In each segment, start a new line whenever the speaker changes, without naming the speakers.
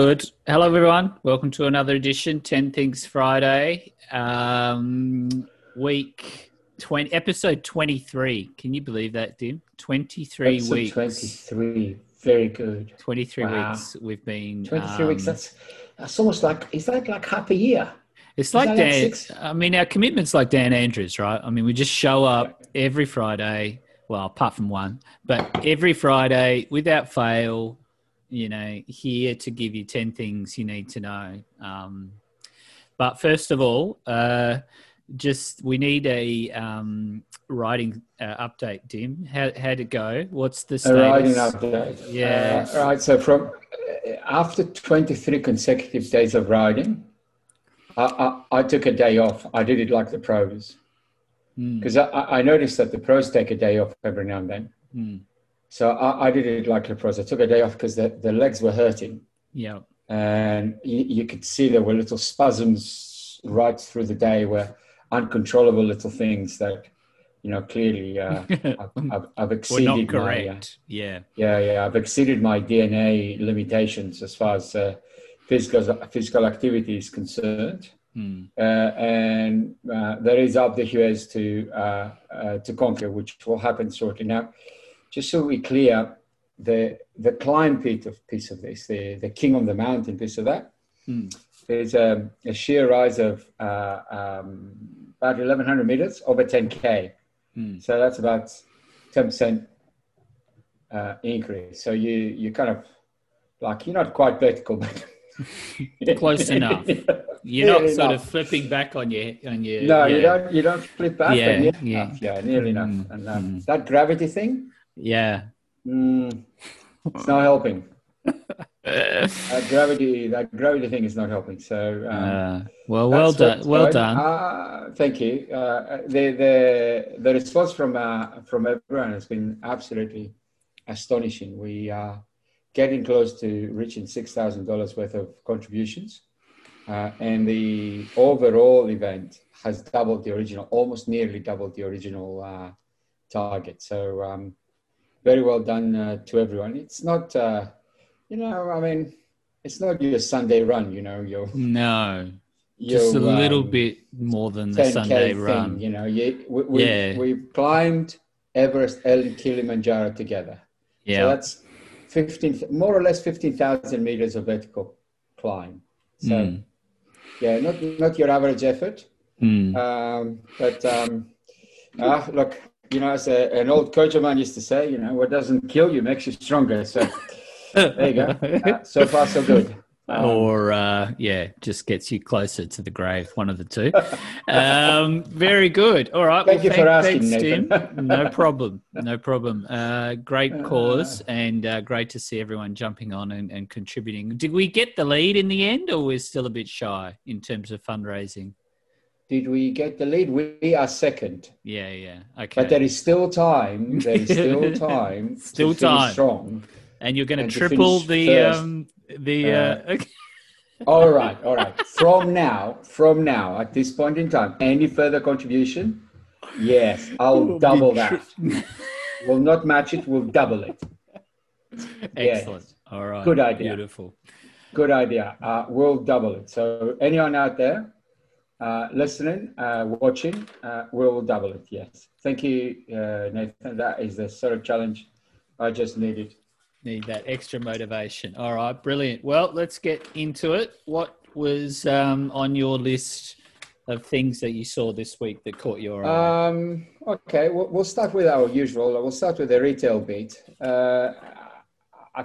Good. Hello, everyone. Welcome to another edition, 10 Things Friday, um, week 20, episode 23. Can you believe that, Dim? 23
Episode
weeks.
23. Very good.
23
Wow.
weeks we've been.
23
um,
weeks. That's that's almost like is that like half a year?
It's like
that like
Dan. I mean, our commitment's like Dan Andrews, right? I mean, we just show up every Friday. Well, apart from one, but every Friday without fail. You know, here to give you ten things you need to know. Um, but first of all, uh, just we need a um, writing uh, update. Dim, how how'd it go? What's the
A riding update.
Yeah.
Uh, right. So from uh, after 23 consecutive days of riding, I, I, I took a day off. I did it like the pros
Hmm,
because I, I I noticed that the pros take a day off every now and then.
hmm.
So I, I did it like the pros. I took a day off because the, the legs were hurting.
Yeah.
and you, you could see there were little spasms right through the day where uncontrollable little things that you know clearly uh, I've, I've, I've
We're
exceeded my uh.
Yeah.
yeah yeah I've exceeded my DNA limitations as far as uh, physical physical activity is concerned uh, and uh, there is up the US to uh, uh, to conquer, which will happen shortly. Now, just so we're clear, the the climb piece of piece of this, the the king on the mountain piece of that,
Hmm.
there's a, a sheer rise of uh, um, about 1,100 meters over 10k.
Hmm.
So that's about 10 percent uh, increase. So you you kind of like you're not quite vertical, but
Close enough. You're
Yeah,
not sort
enough.
of flipping back on your on your.
No, you don't. You don't flip back.
Yeah, yeah.
enough. Yeah, nearly enough.
Mm,
And um,
mm.
that gravity thing,
Yeah.
mm, it's not helping. That gravity, that gravity thing is not helping. So, um,
Uh, well, well done. Well done.
Uh, thank you. Uh, the the the response from uh, from everyone has been absolutely astonishing. We are getting close to reaching six thousand dollars worth of contributions, uh, and the overall event has doubled the original, almost nearly doubled the original uh, target. So, um, very well done uh, to everyone. It's not, uh, you know, I mean, it's not your Sunday run. You know, your
no, just a little
um,
bit more than the Sunday
thing,
run.
You know, you, we, we,
Yeah.
we've climbed Everest and Kilimanjaro together. So
Yeah.
that's 15, more or less 15,000 meters of vertical climb. So,
Mm.
yeah, not, not your average effort.
Mm.
Um, but um, ah, look, you know, as a, an old coach of mine used to say, you know, what doesn't kill you makes you stronger. So there you go. Uh, so far, so good. Um,
or uh, yeah, just gets you closer to the grave. One of the two. Um, very good. All right.
Thank you for asking,
thanks. Tim. No problem. No problem. Uh, great cause and uh, great to see everyone jumping on and, and contributing. Did we get the lead in the end, or we're still a bit shy in terms of fundraising?
Did we get the lead? We are second.
Yeah. Yeah. Okay.
But there is still time. There is still time.
Still
to
time.
Strong.
and you're going to triple the um, the. Uh, okay
All right, all right. From now, from now, at this point in time, any further contribution? Yes, I'll double that. We'll not match it. We'll double it.
excellent. All right.
Good idea.
Beautiful.
Good idea. Uh, we'll double it. So anyone out there uh, listening, uh, watching, uh, we'll double it. Yes. Thank you, uh, Nathan. That is the sort of challenge I just needed.
Need that extra motivation. All right, brilliant. Well, let's get into it. What was um, on your list of things that you saw this week that caught your eye?
Um, okay, we'll, we'll start with our usual. We'll start with the retail beat. Uh, I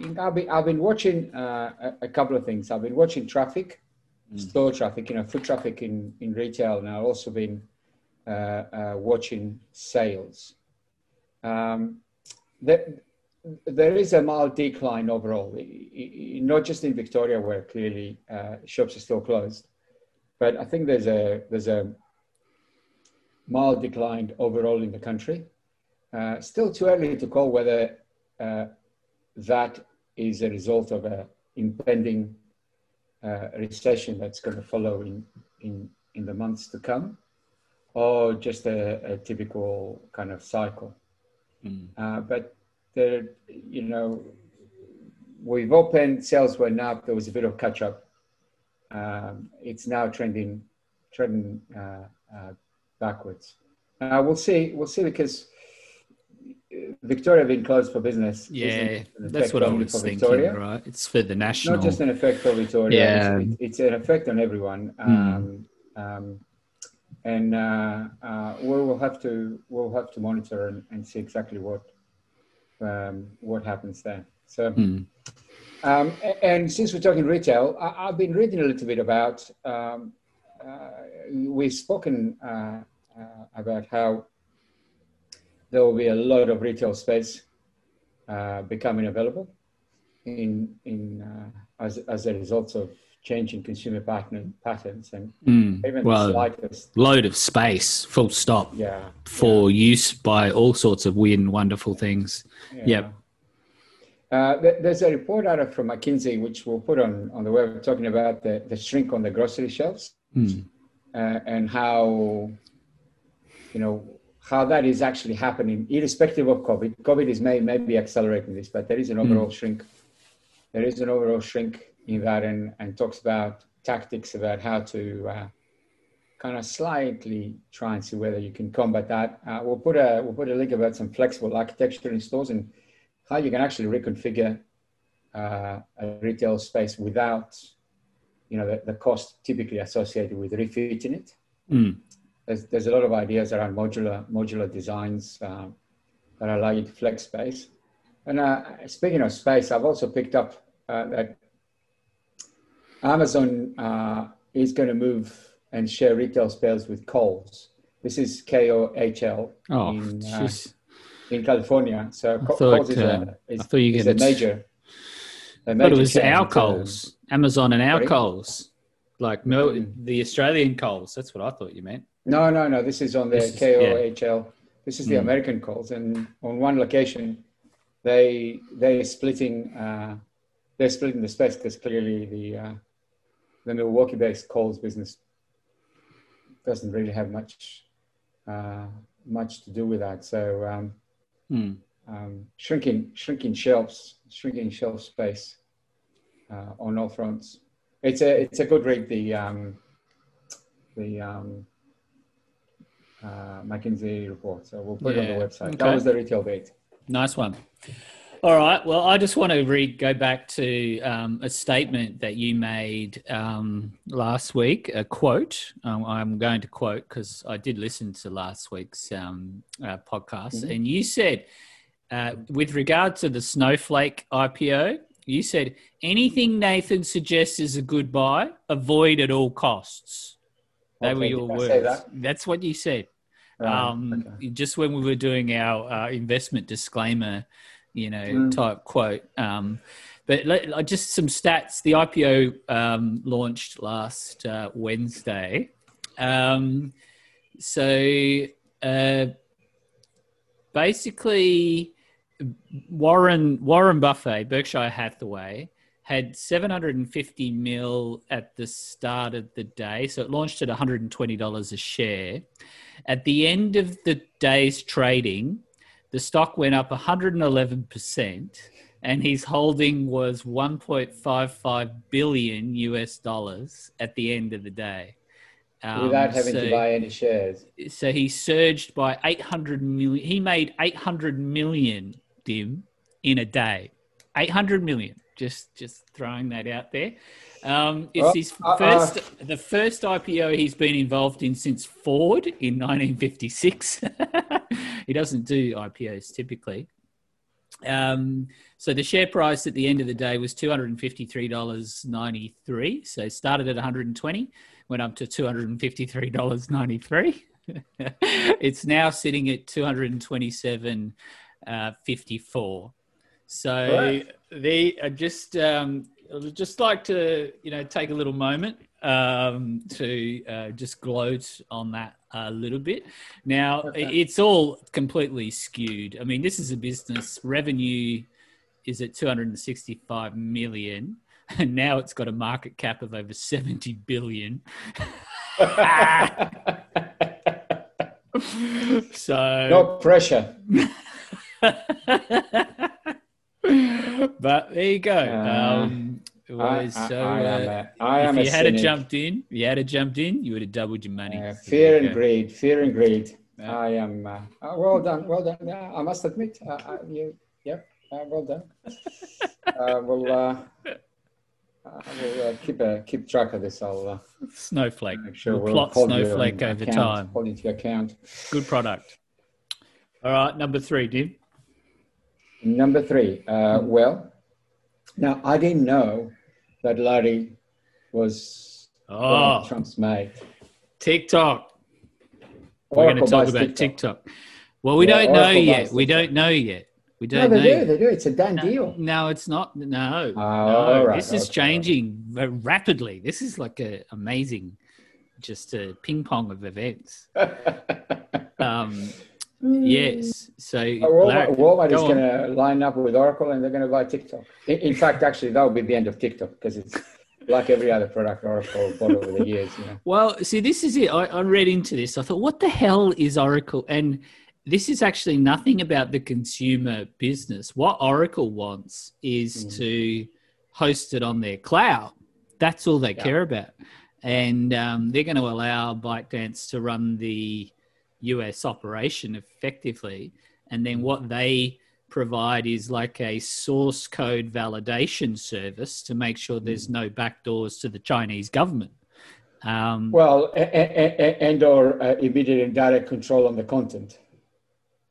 think I've been, I've been watching uh, a, a couple of things. I've been watching traffic, store traffic, you know, foot traffic in, in retail, and I've also been uh, uh, watching sales. Um, there, there is a mild decline overall, not just in Victoria, where clearly uh, shops are still closed, but I think there's a there's a mild decline overall in the country. Uh, still too early to call whether uh, that is a result of a impending uh, recession that's going to follow in, in, in the months to come, or just a, a typical kind of cycle.
Mm.
Uh, but there, you know, we've opened, sales went up. There was a bit of catch up. Um, it's now trending, trending uh, uh, backwards. Uh, we'll see. We'll see because Victoria being closed for business.
Yeah, that's what I was thinking. Victoria. Right, it's for the national.
Not just an effect for Victoria. Yeah, it's, it's an effect on everyone. Mm. Um, um, and uh, uh, we will have to we'll have to monitor and, and see exactly what um, what happens there. So, mm. um, and since we're talking retail, I, have been reading a little bit about. Um, uh, we've spoken uh, uh, about how there will be a lot of retail space uh, becoming available in in as as a result of changing consumer pattern, patterns and
mm, even well, the slightest load of space, full stop.
Yeah.
For yeah. use by all sorts of weird and wonderful things. Yeah. Yep.
Uh, there's a report out of from McKinsey, which we'll put on, on the web, talking about the, the shrink on the grocery shelves mm. uh, and how, you know, how that is actually happening, irrespective of COVID. COVID is may, may be accelerating this, but there is an overall mm. shrink. There is an overall shrink in that and, and talks about tactics about how to uh, kind of slightly try and see whether you can combat that. Uh, we'll put a we'll put a link about some flexible architecture in stores and how you can actually reconfigure uh, a retail space without you know the, the cost typically associated with refitting it. Mm. There's, there's a lot of ideas around modular modular designs uh, that allow you to flex space. And uh, speaking of space, I've also picked up uh, that Amazon uh, is going to move and share retail space with Kohl's. This is K O H L
oh, in, uh,
in California. So Kohl's is, a, uh, is, is a major.
A major it was our Coles, Amazon and our Coles, like no, the Australian Coles. That's what I thought you meant.
No, no, no. This is on the K O H L. This is the mm. American Kohl's, and on one location, they they splitting uh, they're splitting the space because clearly the uh, the Milwaukee-based Kohl's business doesn't really have much uh, much to do with that. So um, hmm. um, shrinking shrinking shelves, shrinking shelf space uh, on all fronts. It's a it's a good read. The um, the um, uh, McKinsey report. So we'll put yeah. it on the website. Okay. That was the retail date.
Nice one. All right. Well, I just want to read, go back to um, a statement that you made um, last week, a quote. Um, I'm going to quote because I did listen to last week's um, uh, podcast. Mm-hmm. And you said, uh, with regard to the Snowflake IPO, you said, anything Nathan suggests is a good buy, avoid at all costs. They okay, were your words. That? That's what you said. Um, okay. Just when we were doing our uh, investment disclaimer you know, mm. type quote. Um, but let, just some stats. The IPO um, launched last uh, Wednesday. Um, so uh, basically, Warren Warren Buffett, Berkshire Hathaway, had 750 mil at the start of the day. So it launched at $120 a share. At the end of the day's trading, the stock went up 111% and his holding was 1.55 billion US dollars at the end of the day.
Um, Without having so, to buy any shares.
So he surged by 800 million. He made 800 million, Dim, in a day. 800 million. Just, just throwing that out there. Um, it's his uh, uh, first, uh, the first IPO he's been involved in since Ford in 1956. he doesn't do IPOs typically. Um, so the share price at the end of the day was two hundred and fifty-three dollars ninety-three. So started at one hundred and twenty, went up to two hundred and fifty-three dollars ninety-three. it's now sitting at two hundred and twenty-seven uh, fifty-four. So right. They are just um, I'd just like to, you know, take a little moment um, to uh, just gloat on that a little bit. Now, it's all completely skewed. I mean, this is a business revenue is at 265 million, and now it's got a market cap of over 70 billion. so
no pressure.
but there you go.
Uh,
um, it
I, I-
so.
I am
uh,
a, am
if you had
cynic.
jumped in, if you had jumped in, you would have doubled your money.
Uh,
So
fear and
go.
greed, fear and greed. I am. Uh, uh, well done, well done. Yeah, I must admit, uh, uh, you, yep, uh, well done. uh, we'll, uh, I will uh, keep keep track of this. I'll uh,
Snowflake.
make sure
we'll
we'll
plot Snowflake over
account,
time.
Hold to account.
Good product. All right, number three, Dim.
Number three. Uh, well, now I didn't know that Larry was
Oh,
Trump's mate.
TikTok. We're going to talk about TikTok. Well, we
Yeah,
don't know yet. We don't know yet. We don't
they
know.
do. They do. It's a done deal.
No, it's not. No,
Oh,
no.
right,
this is
okay.
changing rapidly. This is like a amazing, just a ping pong of events. Um, yes. So
Walmart, Walmart is going to line up with Oracle and they're going to buy TikTok. In, in fact, actually, that will be the end of TikTok because it's like every other product Oracle bought over the years. You know.
Well, see, this is it. I, I read into this. I thought, what the hell is Oracle? And this is actually nothing about the consumer business. What Oracle wants is
Mm.
to host it on their cloud. That's all they
Yeah.
care about. And um, they're going to allow ByteDance to run the US operation effectively. And then what they provide is like a source code validation service to make sure
Mm.
there's no backdoors to the Chinese government. Um,
Well, a- a- a- and or uh, immediate and direct control on the content,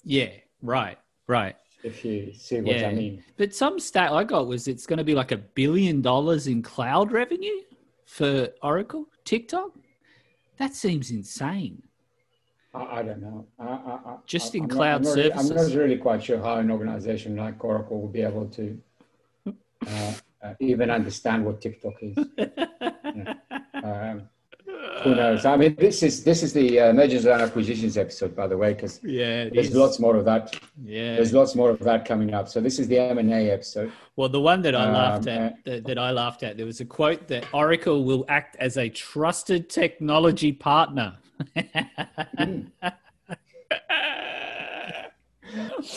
yeah, right, right.
if you see what
Yeah.
I mean.
But some stat I got was it's going to be like a billion dollars in cloud revenue for Oracle TikTok. That seems insane.
I, I don't know. I, I, I,
Just
I'm
in
not-
cloud
I'm not, really- I'm not really quite sure how an organization like Oracle will be able to uh, uh, even understand what TikTok is. Um, who knows? I mean, this is this is the uh, mergers and acquisitions episode, by the way, because
Yeah,
there's
is.
lots more of that.
Yeah.
There's lots more of that coming up. So this is the M and A episode.
Well, the one that I
Um,
laughed at, that, that I laughed at, there was a quote that Oracle will act as a trusted technology partner.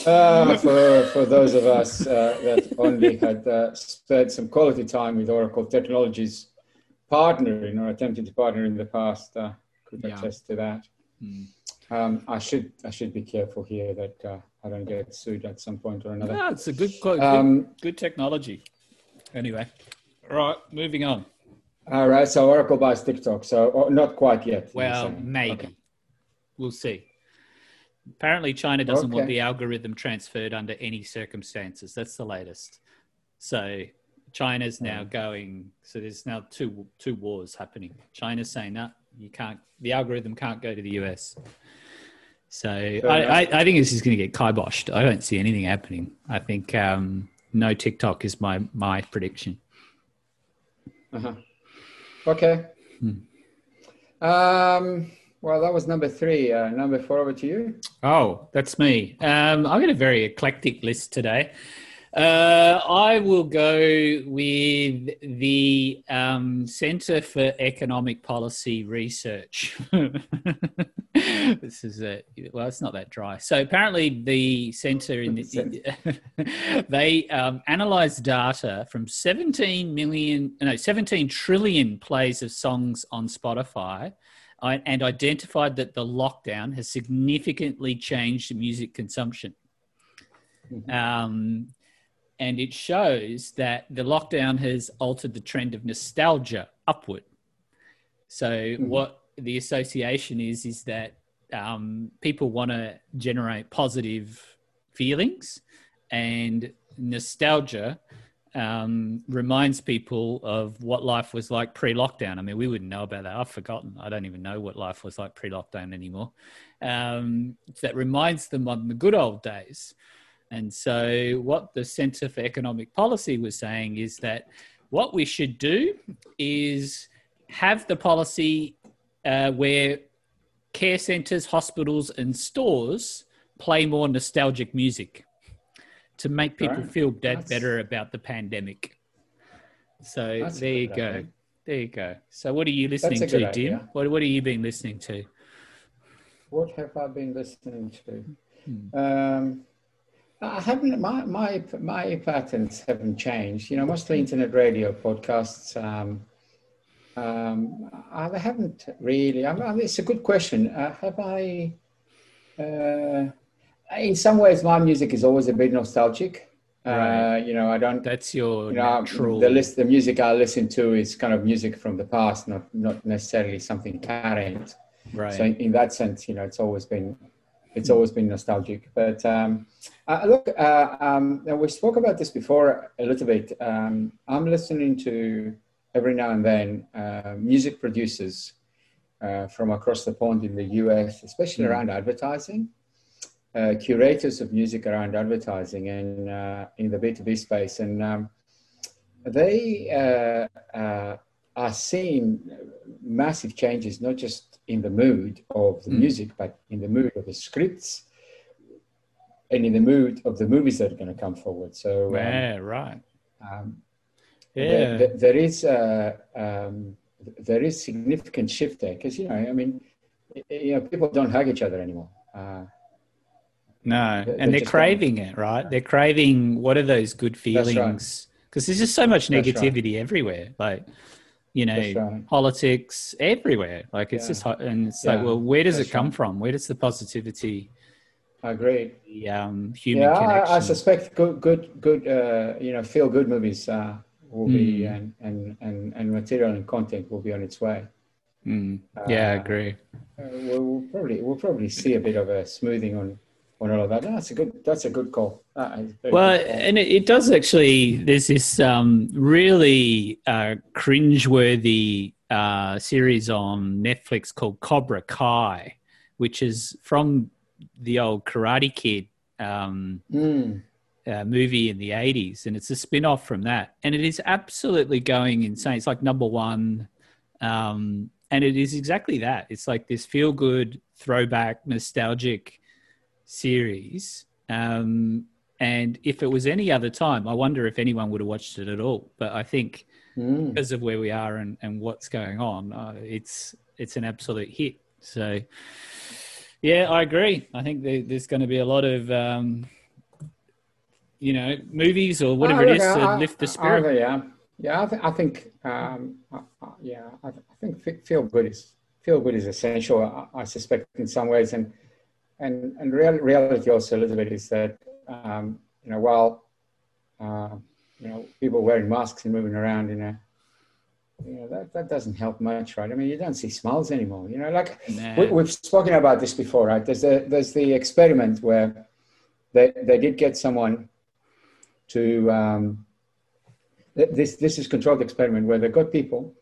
Uh, for for those of us uh, that only had uh, spent some quality time with Oracle Technologies partnering or attempting to partner in the past, uh, could
Yeah.
attest to that.
Hmm.
Um, I should I should be careful here that uh, I don't get sued at some point or another.
No, it's a good quote.
Um,
good, good technology. Anyway, right, moving on.
All right, so Oracle buys TikTok. So not quite yet.
Well, maybe.
Okay.
We'll see. Apparently, China doesn't want the algorithm transferred under any circumstances. That's the latest. So China's now going. So there's now two two wars happening. China's saying that you can't. The algorithm can't go to the US. So I, I, I think this is going to get kiboshed. I don't see anything happening. I think um, no TikTok is my my prediction.
Uh-huh. Okay.
Hmm.
Um, well, that was number three. Uh, number four, over to you.
Oh, that's me. Um, I've got a very eclectic list today. Uh, I will go with the um, Center for Economic Policy Research. this is a well, it's not that dry. So apparently, the center in the, they um, analyzed data from 17 million, no, 17 trillion plays of songs on Spotify and identified that the lockdown has significantly changed music consumption. Um, and it shows that the lockdown has altered the trend of nostalgia upward. So, what the association is, is that um, people want to generate positive feelings, and nostalgia um, reminds people of what life was like pre-lockdown. I mean, we wouldn't know about that. I've forgotten. I don't even know what life was like pre-lockdown anymore. Um, that reminds them of the good old days. And so, what the Center for Economic Policy was saying is that what we should do is have the policy uh, where care centers, hospitals, and stores play more nostalgic music to make people
Right.
feel that better about the pandemic. So
That's
there you go.
idea.
There you go. So what are you listening to,
good
Dim? What what have you been listening to?
What have I been listening to?
Hmm.
Um, I haven't. My my my patterns haven't changed. You know, mostly internet radio, podcasts. Um, um, I haven't really. I mean, it's a good question. Uh, have I? Uh, in some ways, my music is always a bit nostalgic. Right. Uh, you know, I don't.
That's your
you know,
natural.
The list, the music I listen to is kind of music from the past, not not necessarily something current.
Right.
So in, in that sense, you know, it's always been it's always been nostalgic. But um, uh, look, uh, um, we spoke about this before a little bit. Um, I'm listening to every now and then uh, music producers uh, from across the pond in the US, especially mm. around advertising, uh, curators of music around advertising and uh, in the B2B space. And um, they are seeing massive changes, not just in the mood of the mm. music, but in the mood of the scripts and in the mood of the movies that are going to come forward. So,
um, yeah, right.
Um, yeah, there, there is a, um, there is significant shift there because you know, I mean, you know, people don't hug each other anymore. Uh,
no, they're, and they're, craving it, right? They're craving what are those good feelings? Because right. there's just so much negativity right. everywhere. Like, you know, right. politics everywhere. Like it's yeah. just, and it's yeah. like, well, where does That's it come from? Where does the positivity?
I agree.
The um, human
yeah,
connection.
I, I suspect good, good, good. Uh, you know, feel good movies uh, will mm. be hmm. and, and and and material and content will be on its way.
Mm. Yeah, uh, I agree.
Uh, we'll, we'll, probably we'll probably see a bit of a smoothing on on all of that. that's a good that's a good call.
well, good call. and it, it, does actually. There's this um, really uh, cringeworthy uh, series on Netflix called Cobra Kai, which is from the old Karate Kid um,
mm.
Uh, movie in the 80s. And it's a spin off from that. And it is absolutely going insane. It's like number one. Um, and it is exactly that. It's like this feel good, throwback, nostalgic series. Um, and if it was any other time, I wonder if anyone would have watched it at all. But I think mm. because of where we are and, and what's going on, uh, it's it's an absolute hit. So, yeah, I agree. I think there, there's going to be a lot of, um, you know, movies or whatever oh, it is to I, lift the spirit.
I, yeah, yeah. I, th- I think, um, yeah, I, think feel good is feel good is essential. I, suspect in some ways, and and and real, reality also a little bit is that um, you know while uh, you know people wearing masks and moving around in a you know that, that doesn't help much right i mean you don't see smiles anymore you know like nah. we, have spoken about this before right there's the there's the experiment where they they did get someone to um, this this is controlled experiment where they got people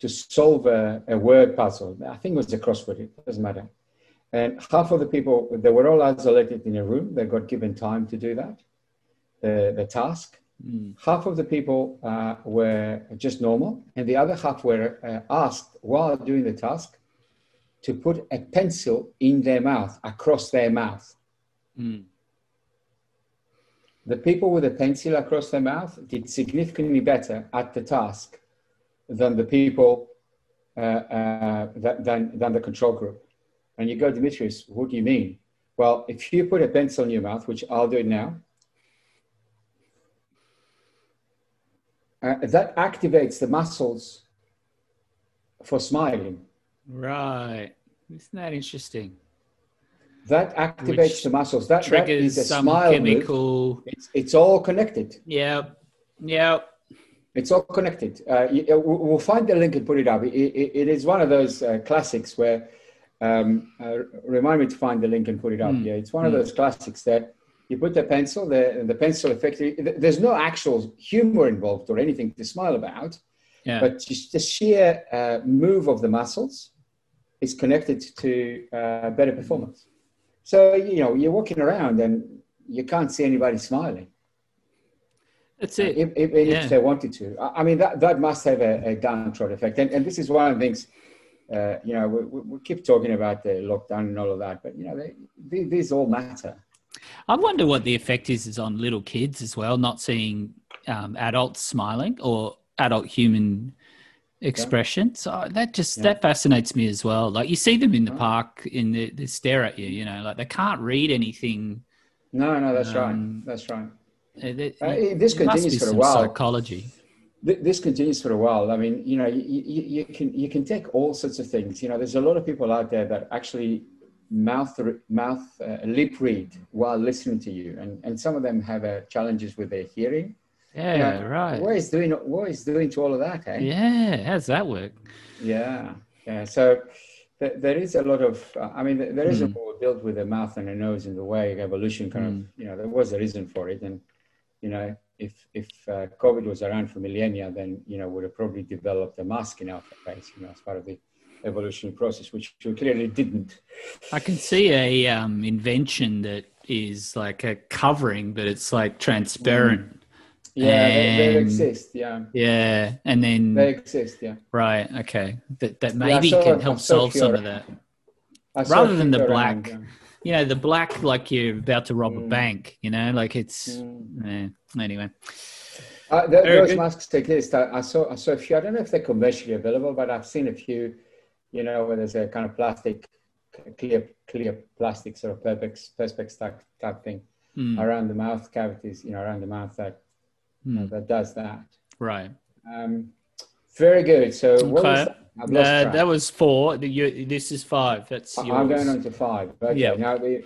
to solve a, a word puzzle i think it was a crossword it doesn't matter and half of the people, they were all isolated in a room. They got given time to do that, the, the task. Mm. Half of the people uh, were just normal, and the other half were uh, asked while doing the task to put a pencil in their mouth, across their mouth.
Mm.
The people with a pencil across their mouth did significantly better at the task than the people uh, uh than, than the control group. And you go, Demetrius, what do you mean? Well, if you put a pencil in your mouth, which I'll do it now, uh, that activates the muscles for smiling.
Right. Isn't that interesting?
That activates the muscles. That triggers that is a some smile chemical. It's, it's, all connected.
Yeah. Yeah.
It's all connected. Uh, we'll find the link and put it up. it, it, it is one of those uh, classics where um, uh, remind me to find the link and put it up. Mm. Yeah, it's one mm. of those classics that you put the pencil, the, the pencil effectively, there's no actual humor involved or anything to smile about,
yeah.
but just the sheer uh, move of the muscles is connected to uh, better performance. So, you know, you're walking around and you can't see anybody smiling.
That's it.
If, if, yeah. if they wanted to. I mean, that, that must have a, a downtrodden effect. And, and this is one of the things uh, you know, we, we, keep talking about the lockdown and all of that, but you know, they, they, these all matter.
I wonder what the effect is, is on little kids as well, not seeing um, adults smiling or adult human expression. So that just yeah. that fascinates me as well. Like you see them in the park, in the, they stare at you. You know, like they can't read anything
No, no, that's
Um,
right. That's right.
It- it-
Uh, this continues for a while.
Psychology.
This continues for a while. I mean, you know, you, you, you can you can take all sorts of things. You know, there's a lot of people out there that actually mouth mouth uh, lip read while listening to you, and and some of them have uh, challenges with their hearing.
Yeah,
You know,
right.
What is doing what is doing to all of that? Eh?
Yeah, how's that work?
Yeah, yeah. So th- there is a lot of. Uh, I mean, there is a
Mm.
more built with a mouth and a nose in the way evolution kind of. You know, there was a reason for it, and you know, if if uh, COVID was around for millennia, then you know, would have probably developed a mask in our face, you know, as part of the evolutionary process, which we clearly didn't.
I can see a um, invention that is like a covering, but it's like transparent.
Yeah, they, they exist. Yeah,
Yeah, and then
they exist. Yeah.
right, okay, that that
Yeah,
maybe
saw
can help solve some of that. Rather than the
Fiora
black.
around,
You know, the black like you're about to rob a
Mm.
bank. You know, like it's
Mm.
eh, anyway.
Uh, th-
Very
those
good.
masks exist. I, I saw I saw a few. I don't know if they're commercially available, but I've seen a few. You know, where there's a kind of plastic, clear clear plastic sort of perspex perspex type type thing
Mm,
around the mouth cavities. You know, around the mouth that
mm,
that does that.
right.
Um, very good. So what was
Okay.
that? I've lost
Uh, that was four. You- This is five. That's yours.
I'm going on to five. Okay.
Yeah.
Now, the,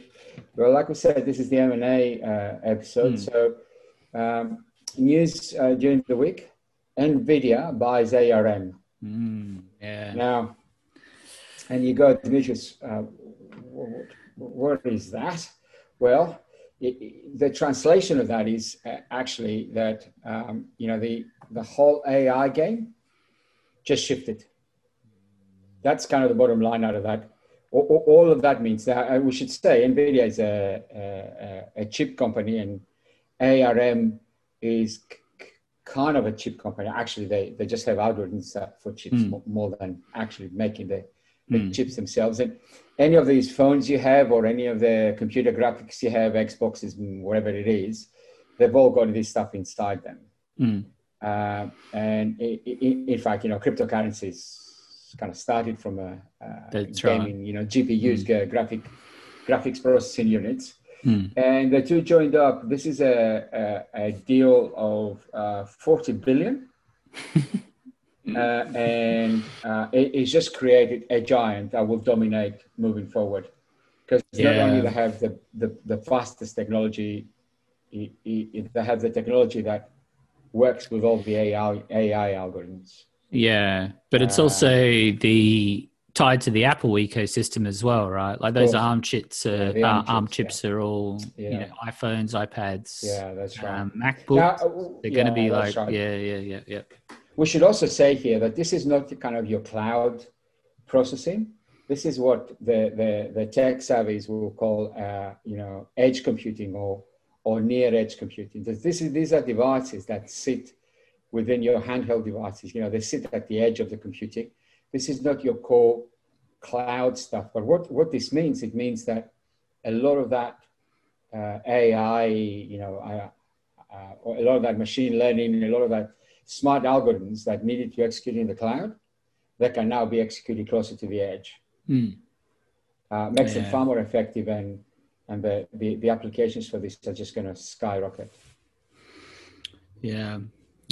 well, like we said, this is the M and A uh, episode.
Hmm.
So, um, news uh, during the week: Nvidia buys ARM.
Mm, yeah.
Now, and you go, Demetrius, uh, what, what is that? Well, it, the translation of that is uh, actually that um, you know the the whole AI game just shifted. That's kind of the bottom line out of that. All, all- of that means that uh, we should say Nvidia is a, a, a chip company and ARM is kind of a chip company. Actually, they, they just have algorithms uh, for chips
Mm.
mo- more than actually making the, the
Mm.
chips themselves. And any of these phones you have, or any of the computer graphics you have, Xboxes, mm, whatever it is, they've all got this stuff inside them.
Mm,
Uh, and i i in fact, you know, cryptocurrencies kind of started from a, uh
right.
gaming, you know, GPUs, gra- graphic graphics processing units,
mm.
and the two joined up. This is a a, a deal of uh, forty billion, uh, and uh, it, it's just created a giant that will dominate moving forward. Because not only they have the, the, the fastest technology, i- i- i- they have the technology that works with all the AI, AI algorithms.
Yeah, but it's
Uh,
also the tied to the Apple ecosystem as well, right? Like those
course.
ARM chips, are,
Yeah,
uh,
ARM
ARM
chips,
chips are all you know iPhones, iPads,
Yeah, that's right.
um, MacBooks.
Now,
They're
yeah,
going to be like,
right.
yeah, yeah, yeah, yeah.
We should also say here that this is not kind of your cloud processing. This is what the, the, the tech savvies will call, uh, you know, edge computing or, or near edge computing. This is, these are devices that sit within your handheld devices. You know, they sit at the edge of the computing. This is not your core cloud stuff. But what, what this means, it means that a lot of that uh, AI, you know, uh, uh, a lot of that machine learning, a lot of that smart algorithms that needed to execute in the cloud, that can now be executed closer to the edge.
Mm.
Uh, makes it far more effective, and and the, the, the applications for this are just going to skyrocket.
Yeah,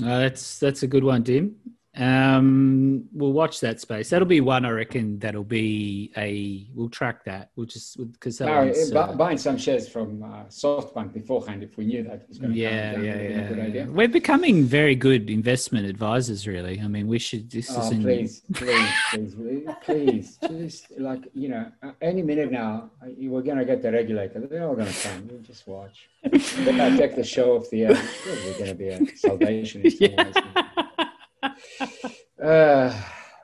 uh, that's that's a good one, Dim. Um, we'll watch that space. That'll be one, I reckon. That'll be a. We'll track that. We'll just because that
Now,
one's,
bu-
uh,
buying some shares from uh, SoftBank beforehand, if we knew that was going to
yeah,
come
yeah,
down, would have been a good
yeah,
idea.
We're becoming very good investment advisors. Really, I mean, we should. This
Oh,
is in,
please, please, please, please, just like you know, uh, any minute now, uh, we're gonna get the regulator. They're all gonna come. You just watch. They're gonna take the show off the air. There's gonna be a salvation.
Yeah.
Uh,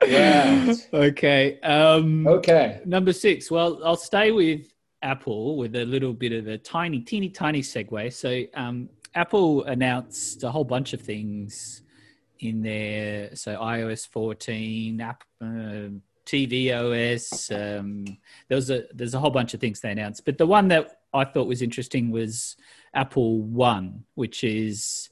yeah.
Okay. Um,
Okay.
Number six. Well, I'll stay with Apple with a little bit of a tiny, teeny, tiny segue. So, um, Apple announced a whole bunch of things in there. So, iOS 14, app, uh, tvOS. Um, there was a there's a whole bunch of things they announced, but the one that I thought was interesting was Apple One, which is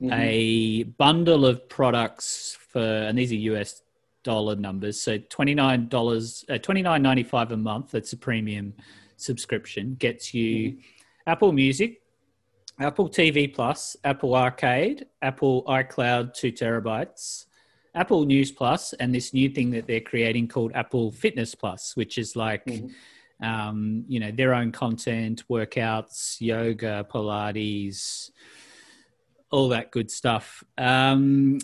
Mhm.
a bundle of products for, and these are US dollar numbers. So twenty nine dollars, uh, twenty nine ninety five a month. That's a premium subscription. Gets you Apple Music, Apple TV Plus, Apple Arcade, Apple iCloud two terabytes, Apple News Plus, and this new thing that they're creating called Apple Fitness Plus, which is like.
Mhm.
Um, you know their own content, workouts, yoga, Pilates, all that good stuff. Um,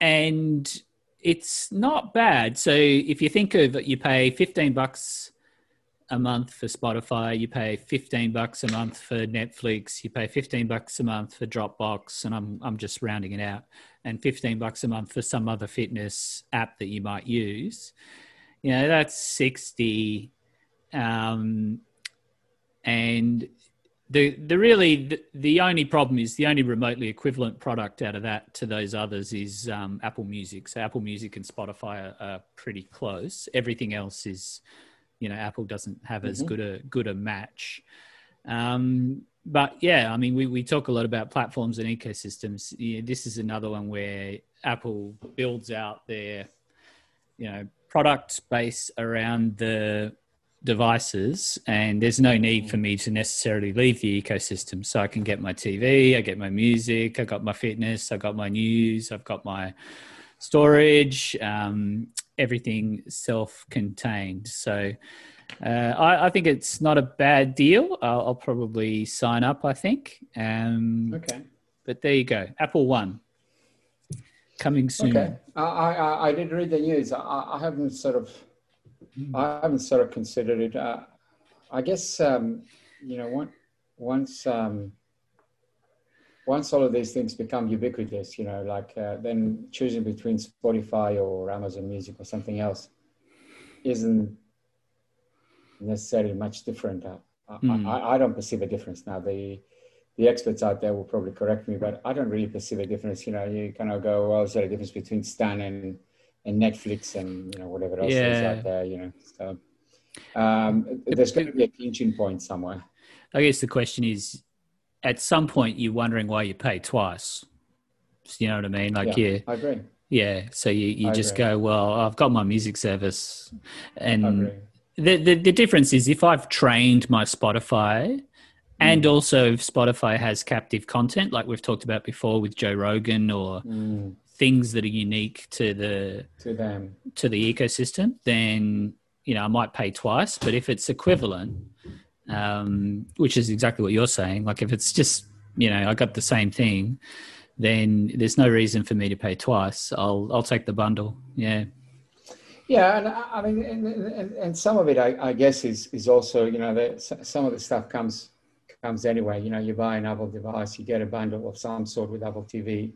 and it's not bad. So if you think of it, you pay 15 bucks a month for Spotify, you pay 15 bucks a month for Netflix, you pay 15 bucks a month for Dropbox, and I'm, I'm just rounding it out, and 15 bucks a month for some other fitness app that you might use. You know, that's 60. Um, and the the really the, the only problem is the only remotely equivalent product out of that to those others is um, Apple Music. So Apple Music and Spotify are, are pretty close. Everything else is, you know, Apple doesn't have as
Mhm.
good a good a match. Um, but yeah, I mean, we, we talk a lot about platforms and ecosystems. Yeah, this is another one where Apple builds out their, you know, product base around the devices and there's no need for me to necessarily leave the ecosystem. So i can get my tv i get my music i got my fitness i got my news i've got my storage um, everything self-contained. So uh, I, I think it's not a bad deal. I'll, I'll probably sign up i think. Um,
Okay.
but there you go. Apple one. Coming soon.
Okay. I, I, I did read the news. I, I haven't sort of, I haven't sort of considered it. Uh, I guess, um, you know, one, once, um, once all of these things become ubiquitous, you know, like uh, then choosing between Spotify or Amazon Music or something else isn't necessarily much different. Uh, I,
Hmm.
I, I don't perceive a difference now. The the experts out there will probably correct me, but I don't really perceive a difference. You know, you kind of go, well, is there a difference between Stan and, and Netflix and, you know, whatever else is out there, you know? So um, there's going to be a clinching point somewhere.
I guess the question is, at some point, you're wondering why you pay twice. You know what I mean? Like, yeah,
I agree.
yeah. So you, you
I
just
agree.
go, well, I've got my music service, and the, the the difference is if I've trained my Spotify, and also if Spotify has captive content, like we've talked about before with Joe Rogan or
Mm,
things that are unique to the
to them.
to the ecosystem, then you know I might pay twice. But if it's equivalent, um, which is exactly what you're saying, like if it's just you know I got the same thing, then there's no reason for me to pay twice. I'll I'll take the bundle. Yeah,
Yeah, and I mean, and, and, and some of it, I, I guess, is is also, you know, that some of the stuff comes comes anyway. You know, you buy an Apple device, you get a bundle of some sort with Apple TV.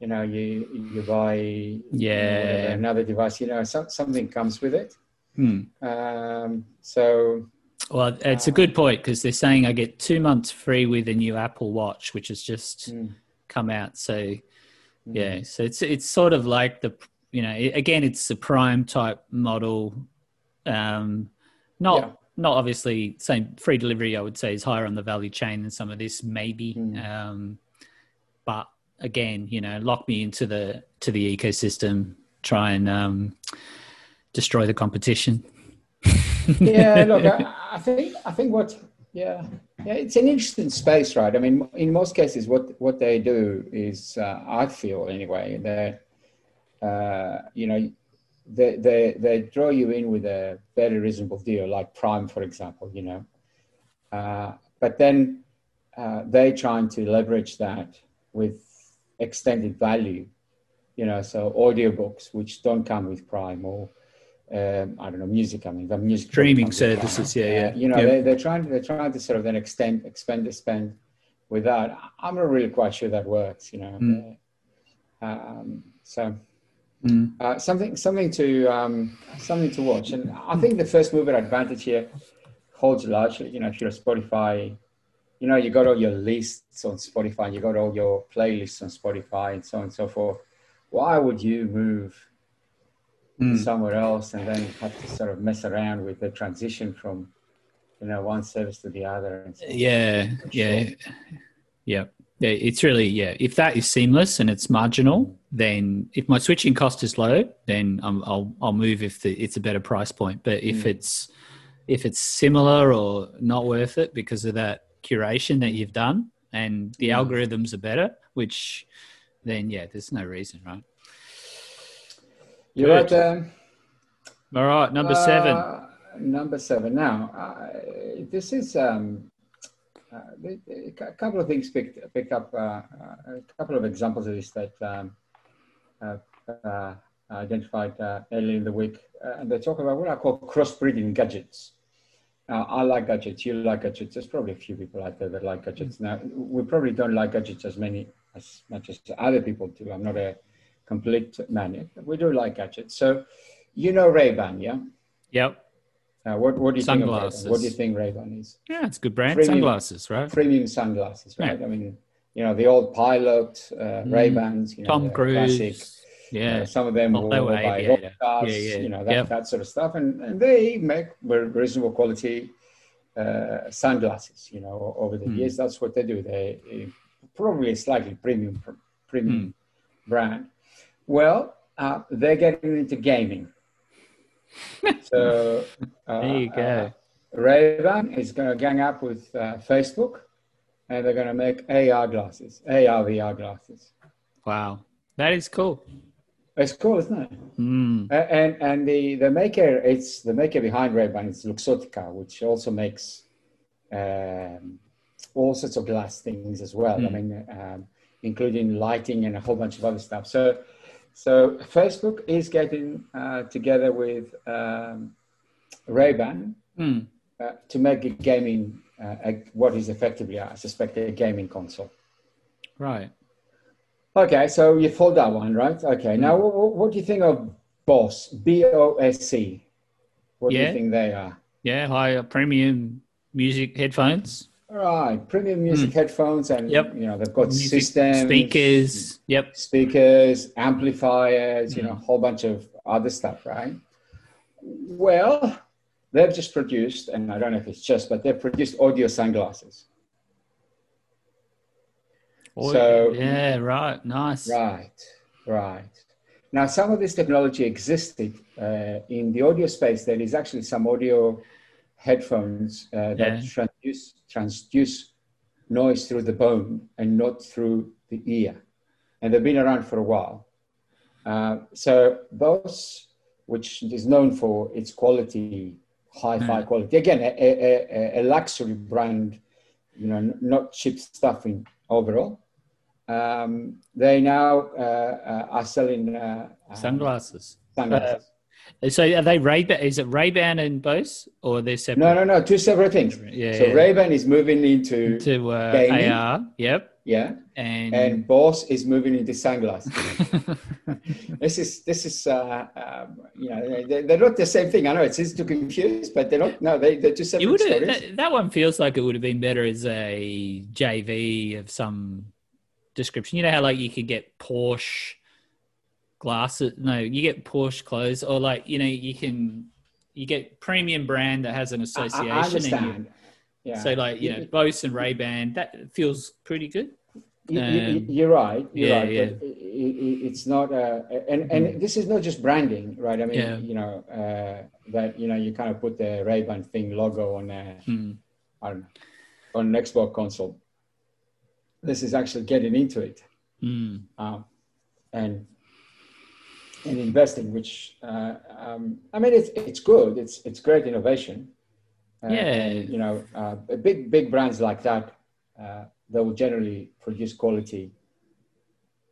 You know, you you buy you know,
Yeah.
whatever, another device. You know, some, something comes with it.
Hmm.
Um, so
Well, it's a good point because they're saying I get two months free with a new Apple Watch, which has just
mm,
come out. So yeah, so it's it's sort of like the you know again it's a prime type model, um, not
Yeah.
not obviously same free delivery. I would say is higher on the value chain than some of this maybe,
Mm.
um, but again you know lock me into the to the ecosystem, try and um, destroy the competition.
yeah, look, I, I think I think what yeah yeah it's an interesting space, right? I mean, in most cases, what what they do is uh, I feel anyway that uh, you know they, they they draw you in with a very reasonable deal, like Prime, for example, you know, uh, but then uh, they trying to leverage that with extended value, you know, so audiobooks which don't come with Prime or um, I don't know, music. I mean, the music
Streaming services, yeah, yeah.
Uh, you know,
Yeah.
they, they're trying. They're trying to sort of then extend, expand the spend with that. I'm not really quite sure that works. You know,
Mm.
um, so
Mm.
uh, something something to um, something to watch. And I think the first mover advantage here holds largely. You know, if you're a Spotify, you know, you got all your lists on Spotify, you got all your playlists on Spotify, and so on and so forth. Why would you move
Mm.
somewhere else and then have to sort of mess around with the transition from, you know, one service to the other?
Yeah, yeah,
Sure.
yeah. Yeah, It's really yeah. If that is seamless and it's marginal, then if my switching cost is low, then I'm, I'll I'll move if the, it's a better price point. But if
Mm.
it's if it's similar or not worth it because of that curation that you've done and the
Mm.
algorithms are better, which then yeah, there's no reason, right?
You're right. Um,
All right, number seven.
Uh, number seven. Now, uh, this is um, uh, a couple of things picked picked up. Uh, uh, a couple of examples of this that um, uh, uh, identified uh, earlier in the week, uh, and they talk about what I call crossbreeding gadgets. Uh, I like gadgets. You like gadgets. There's probably a few people out there that like gadgets. Now, we probably don't like gadgets as many as much as other people do. I'm not a complete maniac. We do like gadgets. So, you know Ray Ban, yeah.
Yep.
Uh, what, what do you think of
Sunglasses.
Ray-Ban? What do you think Ray-Ban is?
Yeah, it's a good brand.
Premium.
Sunglasses, right?
Premium sunglasses,
Yeah.
right? I mean, you know, the old pilot uh,
Mm.
Ray-Bans, you know,
Tom Cruise.
classic.
Yeah.
Uh, some of them were
were
by rock stars,
Yeah, yeah.
you know, that,
Yep.
that sort of stuff. And, and they make reasonable quality uh, sunglasses, you know, over the
Mm.
years. That's what they do. They uh, probably a slightly premium, premium
Hmm.
brand. Well, uh, they're getting into gaming. so uh,
There you go.
Ray-Ban is going to gang up with uh, Facebook, and they're going to make AR glasses, AR VR glasses.
Wow. That is cool.
It's cool, isn't it?
Mm.
And and the the maker, it's the maker behind Ray-Ban is Luxottica, which also makes um, all sorts of glass things as well. I
Mm.
mean, um, including lighting and a whole bunch of other stuff. So. So Facebook is getting uh, together with um, Ray-Ban
Mm.
uh, to make a gaming, uh, a, what is effectively, I suspect, a gaming console.
Right.
Okay, so you fold that one, right? Okay, now
Hmm.
what, what do you think of Boss, B O S C? What do you think they are?
Yeah, high uh, premium music headphones.
All right, premium music mm. headphones, and.
Yep.
you know they've got
Music
systems,
speakers. Yep.
speakers, amplifiers, you know, a whole bunch of other stuff, right? Well, they've just produced, and I don't know if it's just, but they've produced audio sunglasses.
Oh,
So-
yeah, right. Nice.
Right, right. Now, some of this technology existed uh, in the audio space. There is actually some audio headphones uh, that
Yeah.
transduce, transduce noise through the bone and not through the ear. And they've been around for a while. Uh, so those, which is known for its quality, high-fi
Yeah.
quality, again, a, a, a- a luxury brand, you know, not cheap stuff in overall. Um, they now uh, uh, are selling uh, uh,
Sunglasses.
sunglasses.
So are they Ray? Is it Ray Ban and Bose, or they're separate?
no, no, no, two separate things.
Yeah.
so
yeah.
Ray-Ban is moving into
to uh,
gaming.
AR. Yep.
yeah,
And,
and Boss is moving into sunglasses. this is this is uh, um, you know they, they're not the same thing. I know it's easy to confuse, but they're not. No, they they're two
you
separate stories.
that, that one feels like it would have been better as a JV of some description. You know how like you could get Porsche glasses. No, you get Porsche clothes, or like you know you can you get premium brand that has an association.
I, I
and you-
understand. Yeah.
So like you know Bose and Ray Ban, that feels pretty good.
You-
Um,
you're right. You're
yeah,
right.
yeah.
It, it, it's not, uh, and and this is not just branding, right? I mean,
Yeah.
you know, uh, that you know, you kind of put the Ray Ban thing logo on a. I don't know, on an Xbox console. This is actually getting into it,
Mm.
um, and and investing, which uh, um, I mean, it's it's good. It's it's great innovation. Uh,
Yeah.
and, you know, uh, big big brands like that, uh, they will generally produce quality.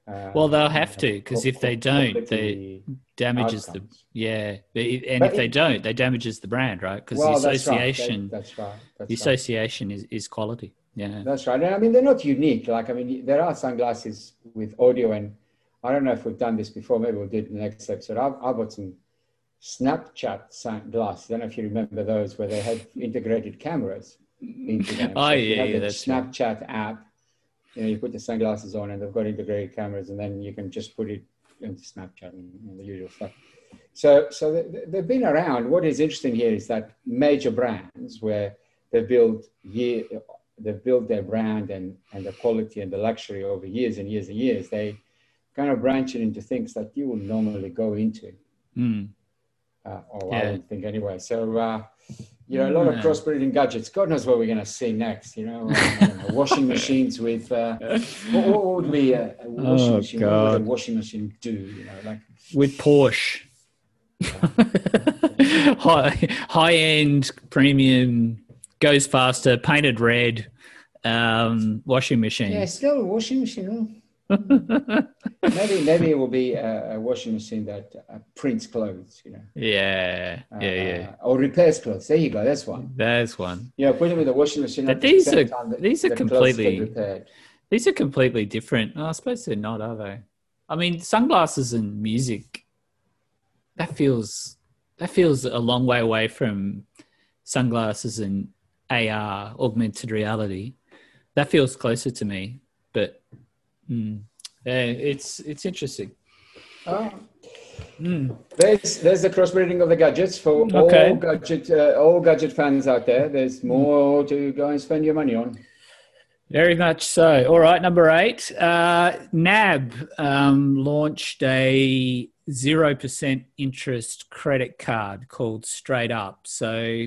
Uh,
Well, they'll have to
because
if they don't,
they
Damages the yeah, and
But
if they don't, they damages the brand, right? Because
Well,
the
that's right.
Association,
That's right. That's
the
right.
association is, is quality. Yeah.
That's right. And I mean, they're not unique. Like, I mean, there are sunglasses with audio, and I don't know if we've done this before. Maybe we'll do it in the next episode. I've, I bought some Snapchat sunglasses. I don't know if you remember those, where they had integrated cameras into them.
Oh,
you
yeah, yeah,
the. Snapchat app. You know, you put the sunglasses on, and they've got integrated cameras, and then you can just put it into Snapchat and, and the usual stuff. So, so they, they've been around. What is interesting here is that major brands where they build year, they've built their brand and, and the quality and the luxury over years and years and years. They kind of branch it into things that you would normally go into.
Mm.
Uh, or yeah. I don't think anyway. So, uh, you know, a lot of crossbreeding gadgets. God knows what we're going to see next. You know, know washing machines with uh, what, what, would we, a, a washing oh, machine? God. What would a washing machine do? You know, like
with Porsche. high high end premium goes faster painted red um, washing machine.
Yeah still a washing machine maybe maybe it will be a, a washing machine that uh, prints clothes you know.
Yeah yeah uh, yeah
or repairs clothes. There you go that's one.
That's one.
Yeah put it with a washing machine
but these are the, these are completely these are completely different. Oh, i suppose they're not are they? I mean sunglasses and music that feels that feels a long way away from sunglasses and AR, augmented reality. That feels closer to me, but mm, yeah, it's it's interesting.
Oh. Mm. There's there's the crossbreeding of the gadgets for okay. all gadget uh, all gadget fans out there. There's hmm. more mm. to go and spend your money on.
Very much so. All right, number eight. Uh, NAB um, launched a 0% interest credit card called Straight Up. So,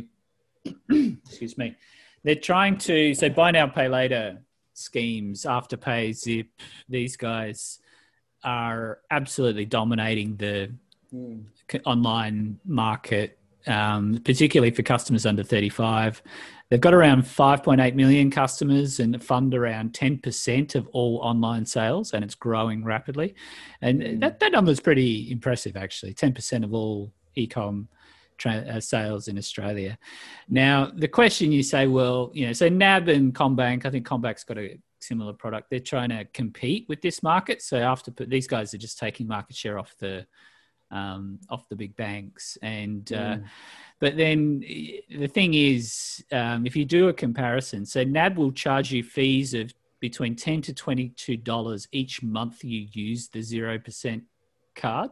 excuse me. They're trying to, so buy now, pay later schemes, Afterpay, Zip, these guys are absolutely dominating the mm. online market, um, particularly for customers under 35. They've got around 5.8 million customers and fund around 10% of all online sales, and it's growing rapidly. And mm. that, that number is pretty impressive, actually 10% of all e-com tra- uh, sales in Australia. Now, the question you say, well, you know, so NAB and CommBank, I think CommBank's got a similar product. They're trying to compete with this market. So after these guys are just taking market share off the um, off the big banks. And uh, mm. but then the thing is, um, if you do a comparison, so NAB will charge you fees of between ten to twenty two dollars each month you use the zero percent card.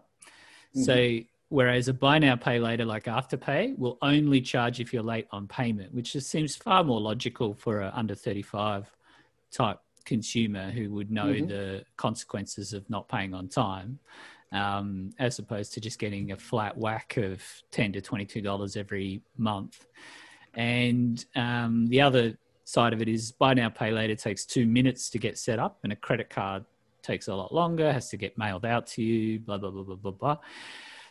Mm-hmm. So whereas a buy now pay later like afterpay will only charge if you're late on payment which just seems far more logical for a under 35 type consumer who would know mm-hmm. the consequences of not paying on time um, as opposed to just getting a flat whack of ten to twenty-two dollars every month. And um, the other side of it is buy now, pay later takes two minutes to get set up, and a credit card takes a lot longer, has to get mailed out to you, blah blah blah blah blah blah.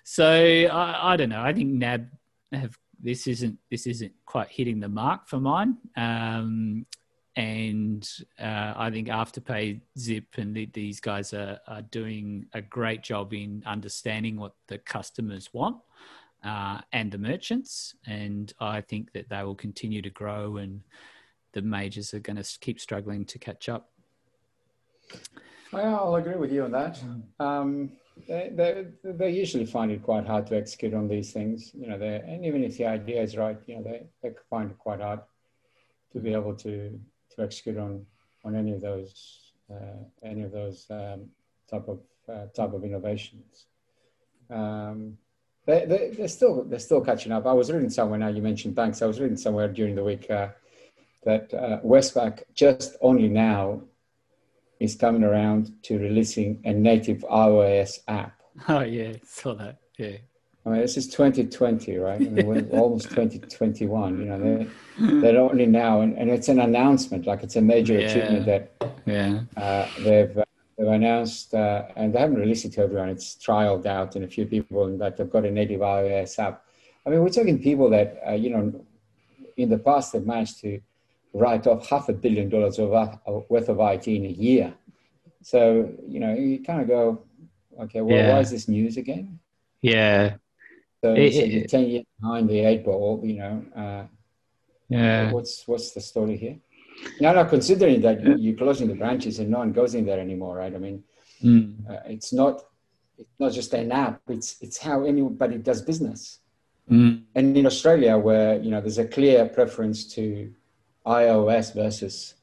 So I, I don't know. I think NAB have this isn't this isn't quite hitting the mark for mine. Um, and uh, I think Afterpay, Zip, and the, these guys are, are, doing a great job in understanding what the customers want uh, and the merchants. And I think that they will continue to grow, and the majors are going to keep struggling to catch up.
Well, I'll agree with you on that. Um, they, they, they, usually find it quite hard to execute on these things, you know. And even if the idea is right, you know, they, they find it quite hard to be able to to execute on on any of those uh, any of those um, type of uh, type of innovations. Um, they, they, they're still they're still catching up. I was reading somewhere now. You mentioned banks. I was reading somewhere during the week uh, that uh, Westpac just only now is coming around to releasing a native iOS app.
Oh yeah, saw that. Yeah.
I mean, this is 2020, right? I mean, we're almost 2021. You know, they're, they're only now, and, and it's an announcement, like it's a major yeah. achievement that
yeah.
Uh, they've uh, they've announced, uh, and they haven't released it to everyone. It's trialed out in a few people, and that they've got a native iOS app. I mean, we're talking people that uh, you know, in the past, have managed to write off half a billion dollars of, worth of IT in a year. So you know, you kind of go, okay, well, yeah. why is this news again?
Yeah,
so, it, so you're ten years behind the eight ball. You know. Uh,
yeah.
What's what's the story here? Now, now considering that you're closing the branches and no one goes in there anymore, right? I mean, mm. uh, it's not it's not just an app. It's it's how anybody does business.
Mm.
And in Australia, where you know there's a clear preference to iOS versus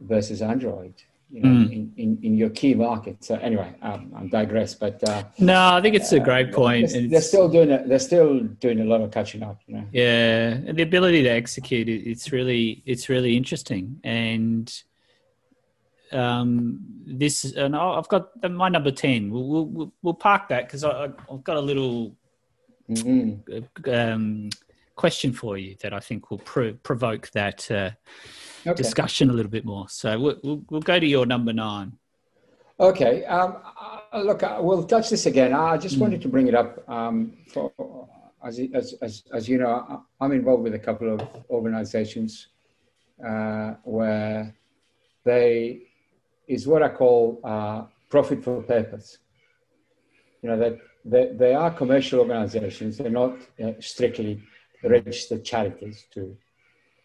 versus Android, you know, mm. in, in, in, your key market. So anyway, um, I'm digress, but uh,
no, I think it's a great uh, point.
They're, they're, still doing it. They're still doing a lot of catching up. You know.
Yeah, and the ability to execute it, it's really it's really interesting, and um, this and I've got my number ten. We'll we'll, we'll park that because I've got a little mm-hmm. um, question for you that I think will pro- provoke that uh, okay. discussion a little bit more. So we'll, we'll, we'll go to your number nine.
Okay. Um, uh, look, uh, we'll touch this again. I just mm. wanted to bring it up. Um, for, as, as, as, as, you know, I'm involved with a couple of organizations uh, where they is what I call uh, profit for purpose. You know, that they, they are commercial organizations. They're not uh, strictly registered charities too.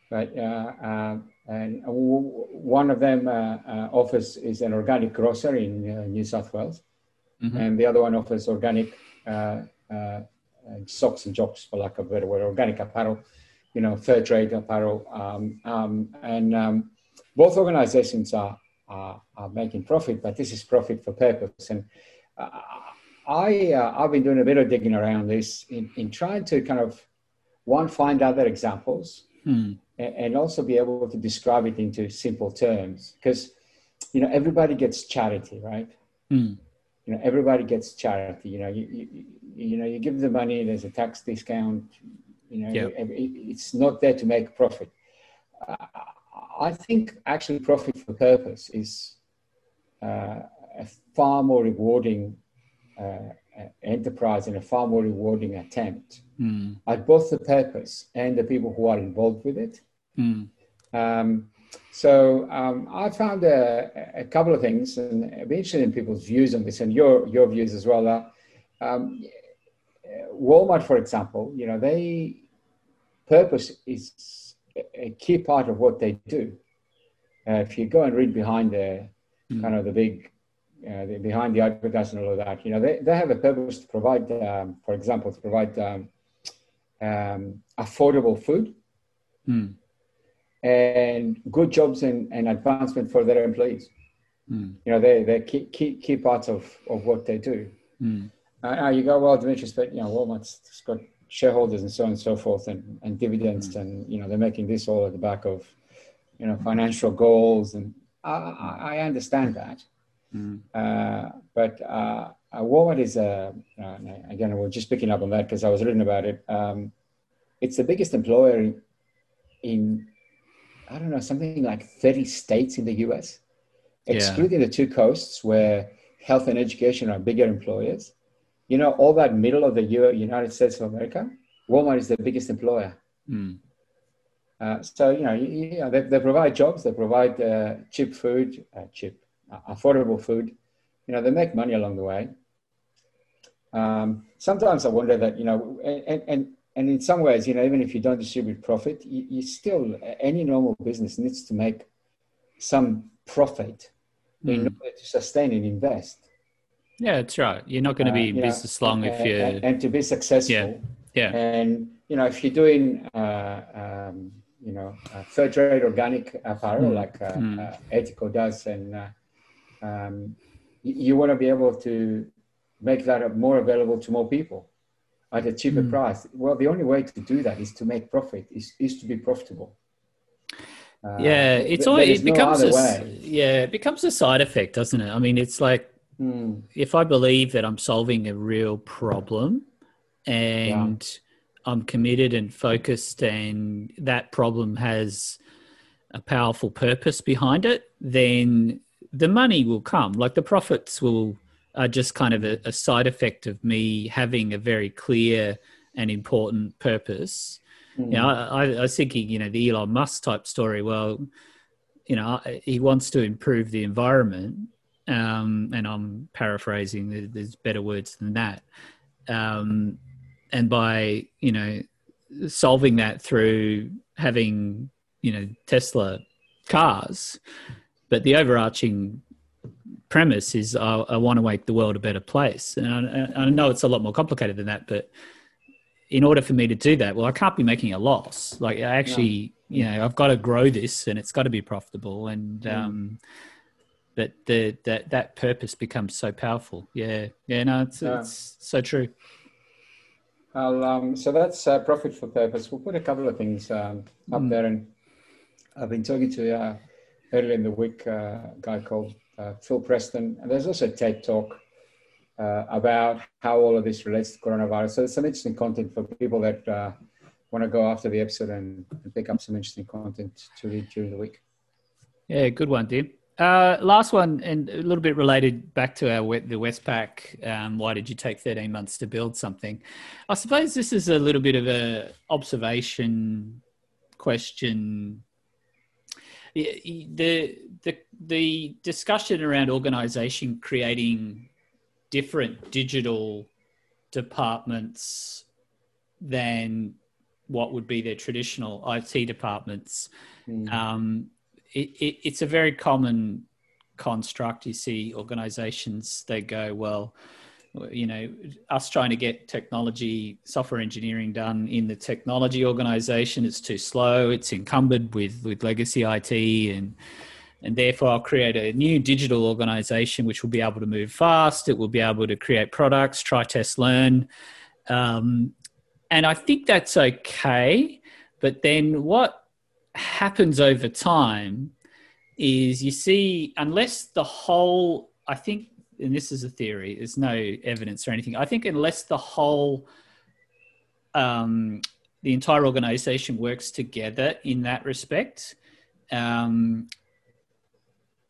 But, uh, uh, and one of them uh, offers is an organic grocer in New South Wales. Mm-hmm. And the other one offers organic socks and jocks, for lack of a better word, organic apparel, you know, fair trade apparel. Um, um, and um, both organizations are, are, are, making profit, but this is profit for purpose. And uh, I, uh, I've been doing a bit of digging around this in, in trying to kind of one, find other examples, hmm. and, also be able to describe it into simple terms. Because, you know, everybody gets charity, right? Hmm. You know, everybody gets charity. You know, you, you, you know, you give the money, there's a tax discount. You know, yep. it, it's not there to make profit. Uh, I think actually profit for purpose is uh, a far more rewarding uh, enterprise and a far more rewarding attempt mm. at both the purpose and the people who are involved with it. Mm. Um, so um, I found a, a, couple of things, and I'd be interested in people's views on this and your your views as well. Uh, um, Walmart, for example, you know, they purpose is a key part of what they do. Uh, if you go and read behind the mm. kind of the big uh, behind the advertising and all of that. You know, they, they have a purpose to provide, um, for example, to provide um, um, affordable food mm. and good jobs and, and advancement for their employees. Mm. You know, they, they're key, key, key parts of, of what they do. Mm. Uh, you go, well, Dimitris, but, you know, Walmart's got shareholders and so on and so forth and, and dividends hmm. and, you know, they're making this all at the back of, you know, financial goals. And I, I understand that. Mm. Uh, but uh, Walmart is, uh, again, we're just picking up on that because I was reading about it. Um, it's the biggest employer in, in, I don't know, something like 30 states in the US, excluding yeah. the two coasts where health and education are bigger employers. You know, all that middle of the United States of America, Walmart is the biggest employer. Mm. Uh, so you know, you, you know they, they, provide jobs, they provide uh, cheap food, uh, cheap affordable food. You know, they make money along the way. Um, sometimes I wonder that, you know, and, and, and in some ways, you know, even if you don't distribute profit, you, you still, any normal business needs to make some profit mm. in order to sustain and invest.
Yeah, that's right. You're not going to be uh, in business know, long if you
and, and, to be successful.
Yeah. Yeah.
And you know, if you're doing uh, um, you know fair trade organic apparel mm. like uh, mm. Does, and uh, um, you, you want to be able to make that more available to more people at a cheaper mm. price. Well, the only way to do that is to make profit, is, is to be profitable.
Uh, yeah, it's th- always, it becomes no a, yeah, it becomes a side effect, doesn't it? I mean, it's like mm. if I believe that I'm solving a real problem and yeah. I'm committed and focused and that problem has a powerful purpose behind it, then the money will come. Like the profits will are just kind of a, a side effect of me having a very clear and important purpose. Mm. You know, I, I, was thinking, you know, the Elon Musk type story. Well, you know, he wants to improve the environment, um, and I'm paraphrasing. There's better words than that. Um, and by you know solving that through having you know Tesla cars, but the overarching premise is I, I want to make the world a better place. And I, I, know it's a lot more complicated than that, but in order for me to do that, well, I can't be making a loss. Like I actually, no. you know, I've got to grow this and it's got to be profitable. And, mm. um, but the, that, that purpose becomes so powerful. Yeah. Yeah. No, it's, yeah. it's so true.
Um, so that's uh, profit for purpose. We'll put a couple of things um, up mm. there, and I've been talking to uh, earlier in the week, uh, a guy called uh, Phil Preston. And there's also a TED talk uh, about how all of this relates to coronavirus. So, there's some interesting content for people that want to go after the episode and, and, pick up some interesting content to read during the week.
Yeah, good one, Dim. Uh, last one, and a little bit related back to our the Westpac. Um, why did you take 13 months to build something? I suppose this is a little bit of a observation question. The the the discussion around organization creating different digital departments than what would be their traditional IT departments. Mm. Um, it, it, it's a very common construct. You see organizations, they go, well, you know, us trying to get technology, software engineering done in the technology organization, it's too slow. It's encumbered with, with legacy IT and, and therefore I'll create a new digital organization which will be able to move fast. It will be able to create products, try, test, learn. Um, and I think that's okay. But then what happens over time is you see, unless the whole, I think, and this is a theory, there's no evidence or anything. I think unless the whole, um, the entire organization works together in that respect, um,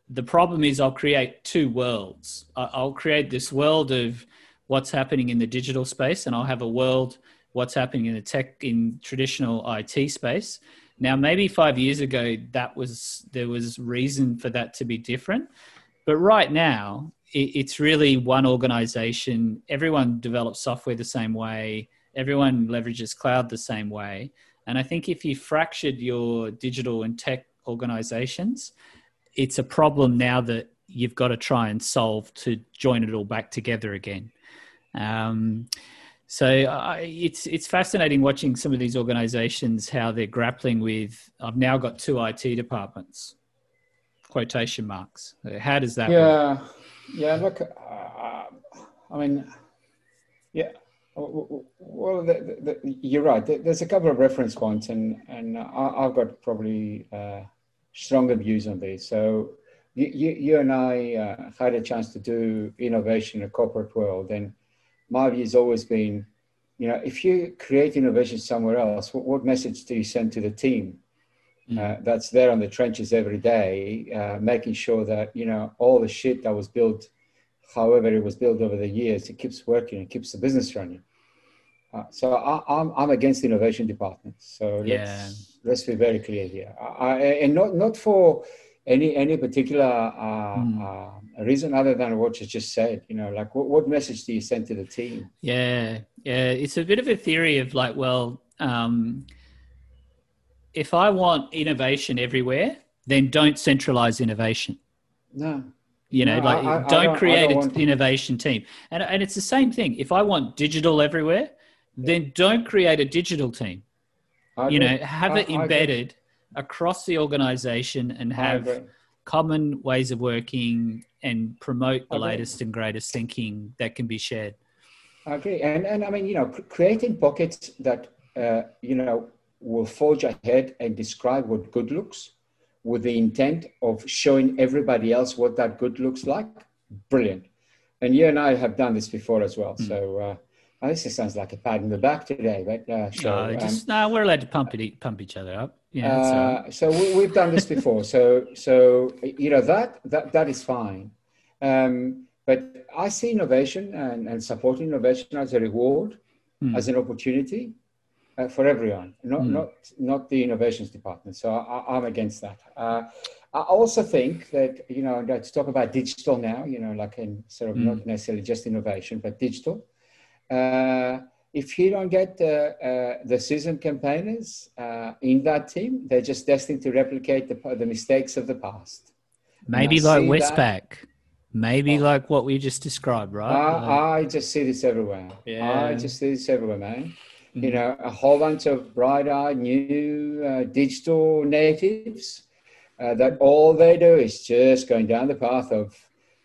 the problem is I'll create two worlds. I'll create this world of what's happening in the digital space, and I'll have a world what's happening in the tech in traditional IT space. Now, maybe five years ago, that was there was reason for that to be different, but right now, it's really one organization. Everyone develops software the same way. Everyone leverages cloud the same way. And I think if you fractured your digital and tech organizations, it's a problem now that you've got to try and solve to join it all back together again. Um, so uh, it's it's fascinating watching some of these organisations how they're grappling with. I've now got two IT departments. Quotation marks. How does that?
Yeah,
work?
Yeah. Look, uh, I mean, yeah. Well, the, the, the, you're right. There's a couple of reference points, and and I've got probably uh, stronger views on this. So you, you, you and I uh, had a chance to do innovation in a corporate world, and my view has always been, you know, if you create innovation somewhere else, what, what message do you send to the team mm. uh, that's there on the trenches every day, uh, making sure that, you know, all the shit that was built, however it was built over the years, it keeps working, it keeps the business running. Uh, so I, am I'm, I'm against innovation departments. So yeah. let's, let's be very clear here. I, and not, not for any, any particular uh, mm a reason other than what you just said you know like what, what message do you send to the team
yeah yeah it's a bit of a theory of like well um, if i want innovation everywhere then don't centralize innovation.
No.
You know
no,
like
I, I,
don't,
don't
create
don't
an innovation team. And, and it's the same thing. If i want digital everywhere then don't create a digital team. You know have it embedded across the organization and have common ways of working and promote the latest and greatest thinking that can be shared.
I agree. And, and I mean, you know, creating pockets that, uh, you know, will forge ahead and describe what good looks with the intent of showing everybody else what that good looks like. Brilliant. And you and I have done this before as well. Mm. So, uh, Oh, this sounds like a pat in the back today, but uh,
so, no, just, um, no, we're allowed to pump it, pump each other up.
Yeah. Uh, so we, have done this before. so, so you know that that that is fine. Um, but I see innovation and, and supporting innovation as a reward, mm. as an opportunity uh, for everyone, not mm. not not the innovations department. So I, am against that. Uh, I also think that you know let's talk about digital now. You know, like in sort of mm. not necessarily just innovation, but digital uh, if you don't get uh, uh, the seasoned campaigners uh, in that team, they're just destined to replicate the, the mistakes of the past.
Maybe like Westpac. Maybe oh. like what we just described, right?
I, I just see this everywhere. Yeah. I just see this everywhere, man. Mm-hmm. You know, a whole bunch of bright-eyed new uh, digital natives uh, that all they do is just going down the path of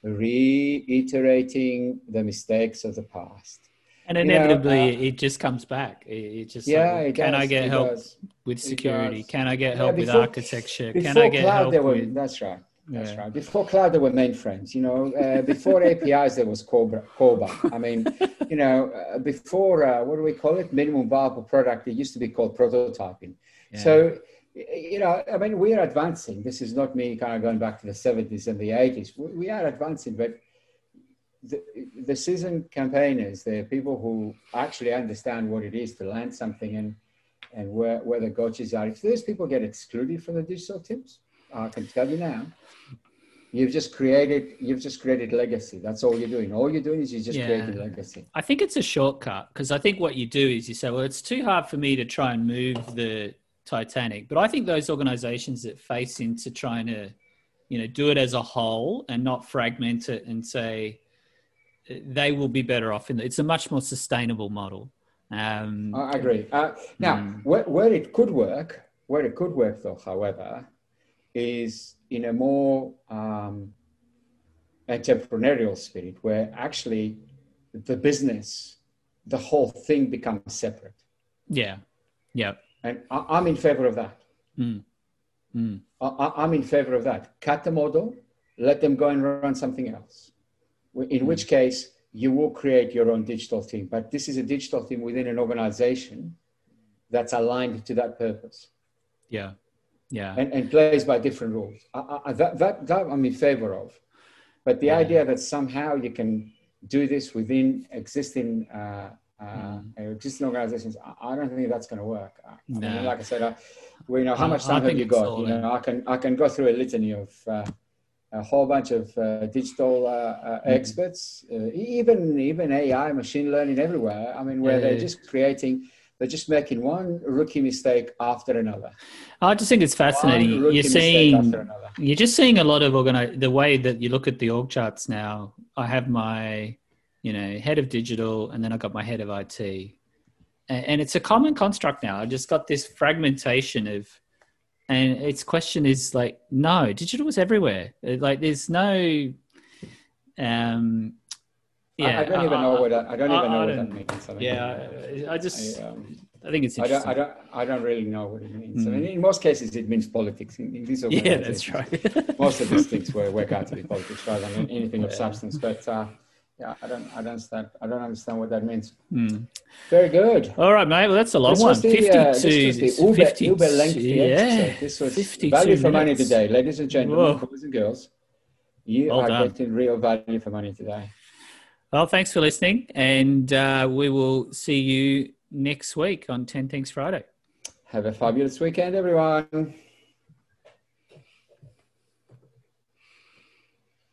reiterating the mistakes of the past.
And inevitably, uh, it just comes back. It, just yeah. Like, can does, I get help does. with security? Can I get help yeah, before, with architecture? Can I get help with?
That's right. That's
Yeah.
right. Before cloud, there were mainframes. You know, uh, before APIs, there was CORBA. CORBA. I mean, you know, uh, before uh, what do we call it? Minimum viable product. It used to be called prototyping.
Yeah.
So, you know, I mean, we are advancing. This is not me kind of going back to the 70s and the 80s. We, we are advancing, but the, the seasoned campaigners, they're people who actually understand what it is to land something and and where, where the coaches are. If those people get excluded from the digital teams, I can tell you now, you've just created you've just created legacy. That's all you're doing. All you're doing is you're just
Yeah.
creating legacy.
I think it's a shortcut because I think what you do is you say, well, it's too hard for me to try and move the Titanic. But I think those organizations that face into trying to, you know, do it as a whole and not fragment it and say they will be better off in it's a much more sustainable model. Um,
I agree. Uh, now,
Mm.
where, where it could work, where it could work though, however, is in a more um, entrepreneurial spirit, where actually the business, the whole thing becomes separate.
yeah. Yeah.
And I, I'm in favor of that.
Mm. Mm.
I, I'm in favor of that. Cut the model, let them go and run something else. In which case, you will create your own digital team. But this is a digital team within an organization that's aligned to that purpose
Yeah. Yeah.
and, and plays by different rules. I, I, that, that, that I'm in favor of. But the
Yeah.
idea that somehow you can do this within existing uh, uh, existing organizations, I, I don't think that's going to work. I, I mean, like I said, I, well, you know, how much time have you got? You know, I can I can go through a litany of uh, a whole bunch of uh, digital uh, uh,
Mm.
experts, uh, even even AI, machine learning everywhere. I mean, where
Yeah,
they're
yeah.
just creating, they're just making one rookie mistake after another.
I just think it's fascinating. You're seeing. You're just seeing a lot of organi- the way that you look at the org charts now. I have my, you know, head of digital, and then I got my head of IT, and, it's a common construct now. I just got this fragmentation of, and its question is like, no, digital is everywhere. Like, there's no, um, yeah,
I, I don't even know what I, I don't
I-
even know
I
what that means. I
yeah, I, I just,
I, um,
I think it's
I don't. I don't, I don't really know what it means. I
Mm.
mean, in most cases, it means politics. In, in these
yeah, that's right.
Most of these things were work out to be politics rather than anything of substance. But uh, yeah, I don't, I don't understand. I don't understand what that means.
Hmm.
Very good.
All right, mate. Well, that's a long
This
one.
was the,
52.
uh, this was the Uber,
50
Uber lengthy
yeah,
episode. This was
52
value for money today, ladies and gentlemen,
Whoa.
boys and girls. You
Well
are
done.
getting real value for money today.
Well, thanks for listening, and uh, we will see you next week on 10 Things Friday.
Have a fabulous weekend, everyone.